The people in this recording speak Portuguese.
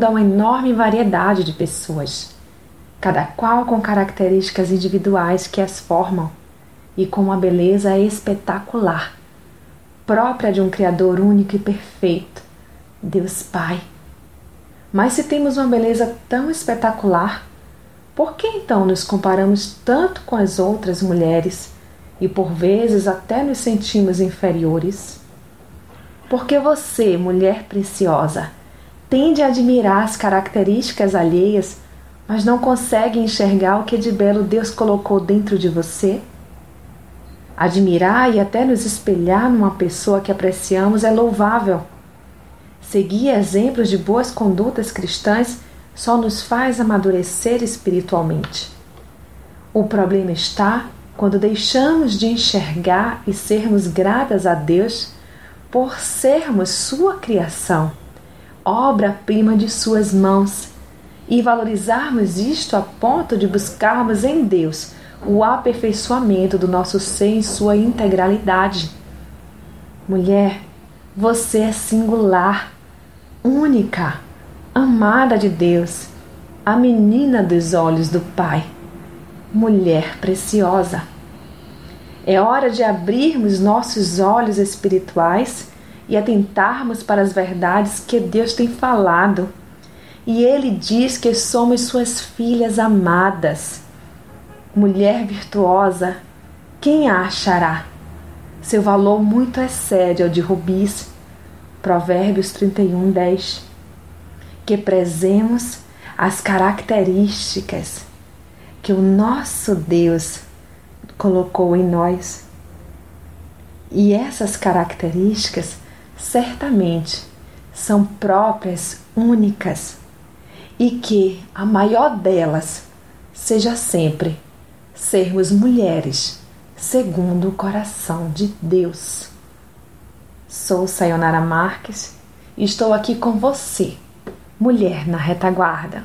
mundo há uma enorme variedade de pessoas, cada qual com características individuais que as formam e com uma beleza espetacular, própria de um Criador único e perfeito, Deus Pai. Mas se temos uma beleza tão espetacular, por que então nos comparamos tanto com as outras mulheres e por vezes até nos sentimos inferiores? Porque você, mulher preciosa, tende a admirar as características alheias, mas não consegue enxergar o que de belo Deus colocou dentro de você? Admirar e até nos espelhar numa pessoa que apreciamos é louvável. Seguir exemplos de boas condutas cristãs só nos faz amadurecer espiritualmente. O problema está quando deixamos de enxergar e sermos gratas a Deus por sermos Sua criação, obra-prima de Suas mãos, e valorizarmos isto a ponto de buscarmos em Deus o aperfeiçoamento do nosso ser em sua integralidade. Mulher, você é singular, única, amada de Deus, a menina dos olhos do Pai, mulher preciosa. É hora de abrirmos nossos olhos espirituais e atentarmos para as verdades que Deus tem falado. E Ele diz que somos Suas filhas amadas mulher virtuosa, quem a achará? Seu valor muito excede ao de rubis. Provérbios 31, 10. Que prezemos as características que o nosso Deus colocou em nós. E essas características certamente são próprias, únicas, e que a maior delas seja sempre sermos mulheres segundo o coração de Deus. Sou Sayonara Marques e estou aqui com você, mulher na retaguarda.